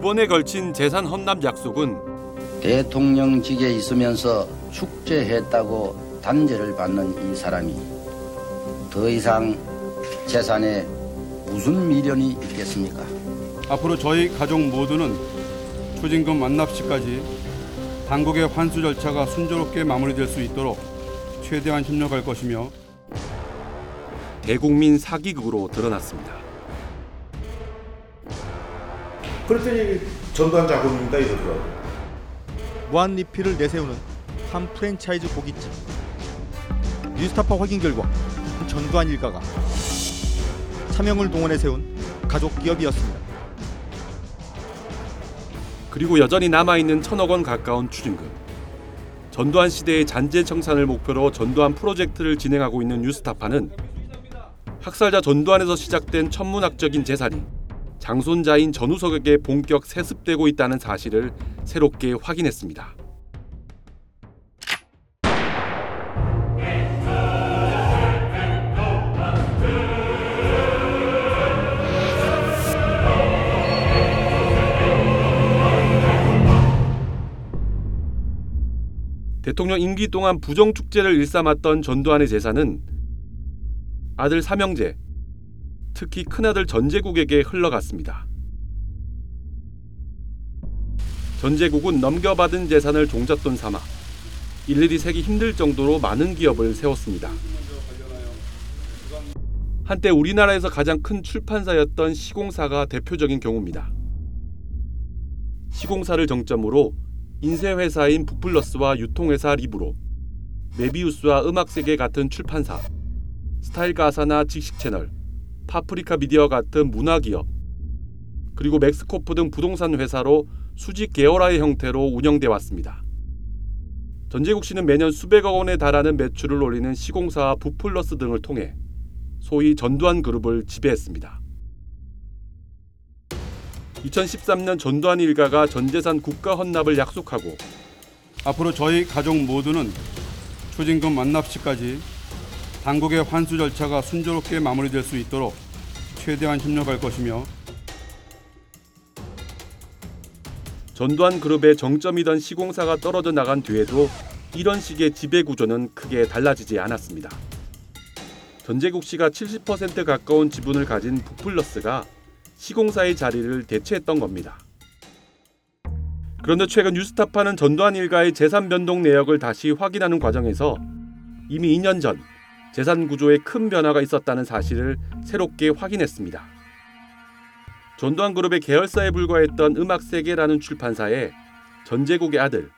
두 번에 걸친 재산 헌납 약속은 대통령직에 있으면서 축제했다고 단죄를 받는 이 사람이 더 이상 재산에 무슨 미련이 있겠습니까? 앞으로 저희 가족 모두는 추징금 완납 시까지 당국의 환수 절차가 순조롭게 마무리될 수 있도록 최대한 협력할 것이며 대국민 사기극으로 드러났습니다. 그랬더니 전두환 작업입니다 이러더라고요. 무한 리필을 내세우는 한 프랜차이즈 고깃집 뉴스타파 확인 결과 전두환 일가가 차명을 동원해 세운 가족 기업이었습니다. 그리고 여전히 남아 있는 천억 원 가까운 추징금. 전두환 시대의 잔재 청산을 목표로 전두환 프로젝트를 진행하고 있는 뉴스타파는 학살자 전두환에서 시작된 천문학적인 재산이 장손자인 전우석에게 본격 세습되고 있다는 사실을 새롭게 확인했습니다. 대통령 임기 동안 부정 축제를 일삼았던 전두환의 재산은 아들 삼형제, 특히 큰아들 전제국에게 흘러갔습니다. 전제국은 넘겨받은 재산을 종잣돈 삼아 일일이 세기 힘들 정도로 많은 기업을 세웠습니다. 한때 우리나라에서 가장 큰 출판사였던 시공사가 대표적인 경우입니다. 시공사를 정점으로 인쇄회사인 부플러스와 유통회사 리브로, 메비우스와 음악세계 같은 출판사, 스타일 까사나 지식 채널, 파프리카 미디어 같은 문화기업, 그리고 맥스코프 등 부동산 회사로 수직 계열화의 형태로 운영돼 왔습니다. 전재국 씨는 매년 수백억 원에 달하는 매출을 올리는 시공사와 북플러스 등을 통해 소위 전두환 그룹을 지배했습니다. 2013년 전두환 일가가 전재산 국가 헌납을 약속하고 앞으로 저희 가족 모두는 추징금 완납 시까지 당국의 환수 절차가 순조롭게 마무리될 수 있도록 최대한 협력할 것이며 전두환 그룹의 정점이던 시공사가 떨어져 나간 뒤에도 이런 식의 지배 구조는 크게 달라지지 않았습니다. 전재국 씨가 70% 가까운 지분을 가진 부플러스가 시공사의 자리를 대체했던 겁니다. 그런데 최근 뉴스타파는 전두환 일가의 재산 변동 내역을 다시 확인하는 과정에서 이미 2년 전 재산 구조에 큰 변화가 있었다는 사실을 새롭게 확인했습니다. 전두환 그룹의 계열사에 불과했던 음악세계라는 출판사에 전제국의 아들,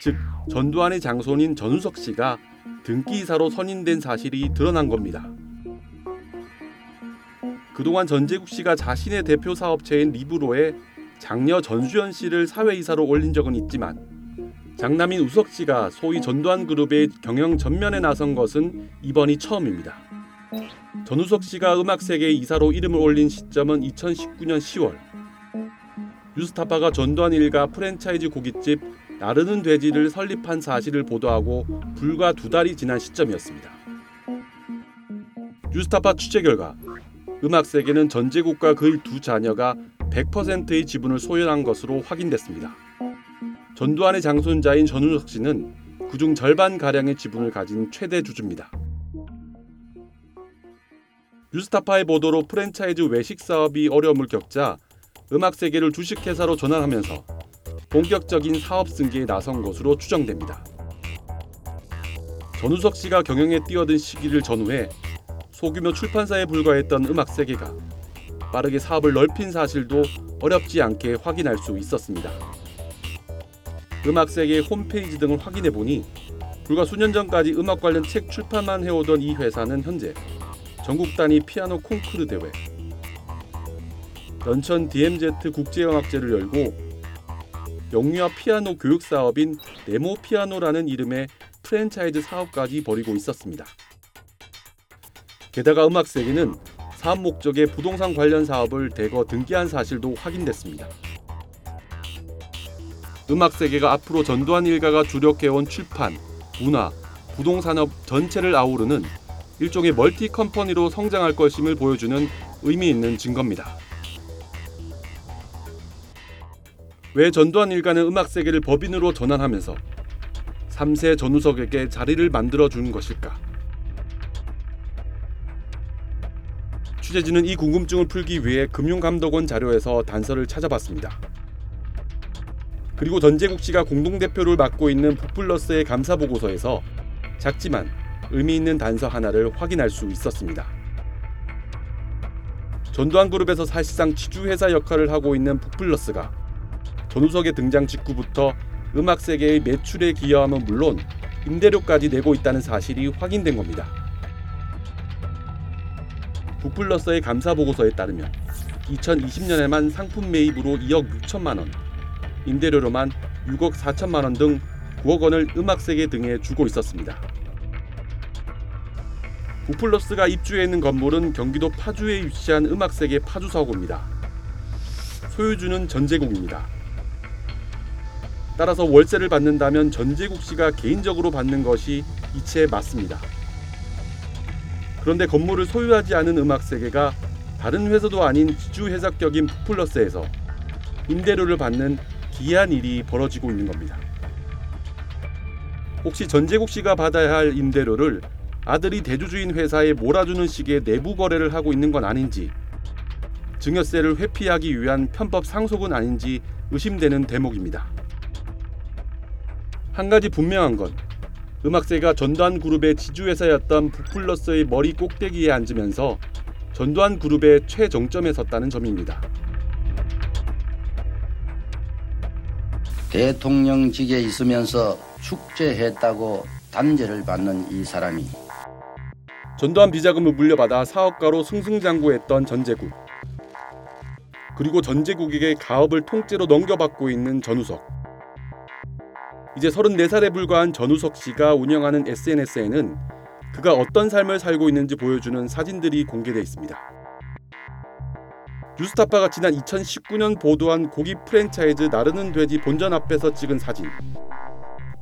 즉 전두환의 장손인 전우석 씨가 등기이사로 선임된 사실이 드러난 겁니다. 그동안 전재국 씨가 자신의 대표 사업체인 리브로에 장녀 전수연 씨를 사회이사로 올린 적은 있지만 장남인 우석 씨가 소위 전두환 그룹의 경영 전면에 나선 것은 이번이 처음입니다. 전우석 씨가 음악 세계 이사로 이름을 올린 시점은 2019년 10월. 뉴스타파가 전두환 일가 프랜차이즈 고깃집 나르는 돼지를 설립한 사실을 보도하고 불과 두 달이 지난 시점이었습니다. 뉴스타파 취재 결과 음악 세계는 전제국과 그의 두 자녀가 100%의 지분을 소유한 것으로 확인됐습니다. 전두환의 장손자인 전우석 씨는 그중 절반 가량의 지분을 가진 최대 주주입니다. 뉴스타파의 보도로 프랜차이즈 외식 사업이 어려움을 겪자 음악 세계를 주식 회사로 전환하면서 본격적인 사업 승계에 나선 것으로 추정됩니다. 전우석 씨가 경영에 뛰어든 시기를 전후해 소규모 출판사에 불과했던 음악 세계가 빠르게 사업을 넓힌 사실도 어렵지 않게 확인할 수 있었습니다. 음악 세계의 홈페이지 등을 확인해 보니 불과 수년 전까지 음악 관련 책 출판만 해오던 이 회사는 현재 전국 단위 피아노 콩쿠르 대회, 연천 DMZ 국제영악제를 열고 영유아 피아노 교육 사업인 네모 피아노라는 이름의 프랜차이즈 사업까지 벌이고 있었습니다. 게다가 음악 세계는 사업 목적에 부동산 관련 사업을 대거 등기한 사실도 확인됐습니다. 음악 세계가 앞으로 전두환 일가가 주력해온 출판, 문화, 부동산업 전체를 아우르는 일종의 multi company로 성장할 것임을 보여주는 의미 있는 증거입니다. 왜 전두환 일가는 음악 세계를 법인으로 전환하면서 3세 전우석에게 자리를 만들어 준 것일까? 취재진은 이 궁금증을 풀기 위해 금융감독원 자료에서 단서를 찾아봤습니다. 그리고 전재국 씨가 공동대표를 맡고 있는 북플러스의 감사 보고서에서 작지만 의미 있는 단서 하나를 확인할 수 있었습니다. 전두환 그룹에서 사실상 지주회사 역할을 하고 있는 북플러스가 전우석의 등장 직후부터 음악 세계의 매출에 기여함은 물론 임대료까지 내고 있다는 사실이 확인된 겁니다. 북플러스의 감사 보고서에 따르면 2020년에만 상품 매입으로 2억 6천만 원, 임대료로만 6억 4천만 원 등 9억 원을 음악 세계 등에 주고 있었습니다. 북플러스가 입주해 있는 건물은 경기도 파주에 위치한 음악 세계 파주 사고입니다. 소유주는 전제국입니다. 따라서 월세를 받는다면 전제국 씨가 개인적으로 받는 것이 이치에 맞습니다. 그런데 건물을 소유하지 않은 음악 세계가 다른 회사도 아닌 지주 회사격인 북플러스에서 임대료를 받는 기이한 일이 벌어지고 있는 겁니다. 혹시 전재국 씨가 받아야 할 임대료를 아들이 대주주인 회사에 몰아주는 식의 내부 거래를 하고 있는 건 아닌지 증여세를 회피하기 위한 편법 상속은 아닌지 의심되는 대목입니다. 한 가지 분명한 건 음악세가 전두환 그룹의 지주회사였던 북플러스의 머리 꼭대기에 앉으면서 전두환 그룹의 최정점에 섰다는 점입니다. 대통령직에 있으면서 축제했다고 단죄를 받는 이 사람이 전두환 비자금을 물려받아 사업가로 승승장구했던 전재국 그리고 전재국에게 가업을 통째로 넘겨받고 있는 전우석 이제 34살에 불과한 전우석 씨가 운영하는 SNS에는 그가 어떤 삶을 살고 있는지 보여주는 사진들이 공개돼 있습니다. 뉴스타파가 지난 2019년 보도한 고기 프랜차이즈 나르는 돼지 본전 앞에서 찍은 사진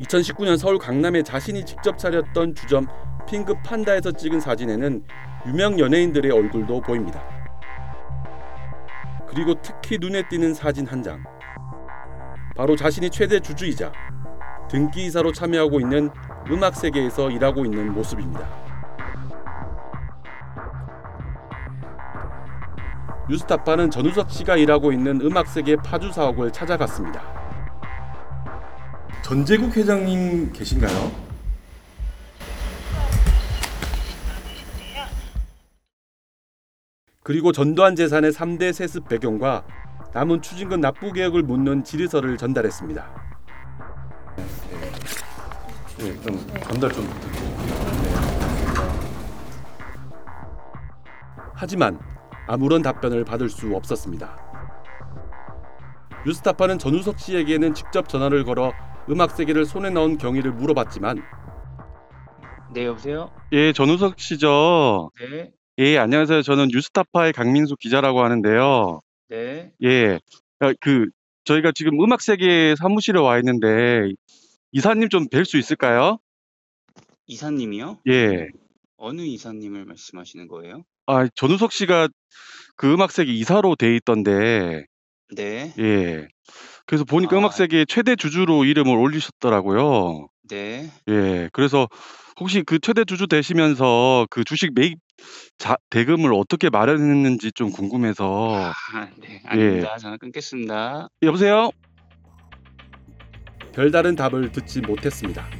2019년 서울 강남에 자신이 직접 차렸던 주점 핑크 판다에서 찍은 사진에는 유명 연예인들의 얼굴도 보입니다. 그리고 특히 눈에 띄는 사진 한 장. 바로 자신이 최대 주주이자 등기이사로 참여하고 있는 음악 세계에서 일하고 있는 모습입니다. 뉴스타파는 전우석 씨가 일하고 있는 음악 세계 파주 사옥을 찾아갔습니다. 전재국 회장님 계신가요? 그리고 전두환 재산의 3대 세습 배경과 남은 추징금 납부 계획을 묻는 질의서를 전달했습니다. 네, 좀 전달 좀 하지만 아무런 답변을 받을 수 없었습니다. 뉴스타파는 전우석 씨에게는 직접 전화를 걸어 음악 세계를 손에 넣은 경위를 물어봤지만 네, 여보세요? 예, 전우석 씨죠. 네, 예, 안녕하세요. 저는 뉴스타파의 강민수 기자라고 하는데요. 네. 예, 어, 그 저희가 지금 음악 세계 사무실에 와 있는데 이사님 좀 뵐 수 있을까요? 이사님이요? 예. 어느 이사님을 말씀하시는 거예요? 아, 전우석 씨가 그 음악 세계 이사로 돼 있던데 네, 예. 그래서 보니까 아. 음악 세계 최대 주주로 이름을 올리셨더라고요. 네. 예. 그래서 혹시 그 최대 주주 되시면서 그 주식 매입 자, 대금을 어떻게 마련했는지 좀 궁금해서 아, 네, 아닙니다. 전화 끊겠습니다. 여보세요? 별다른 답을 듣지 못했습니다.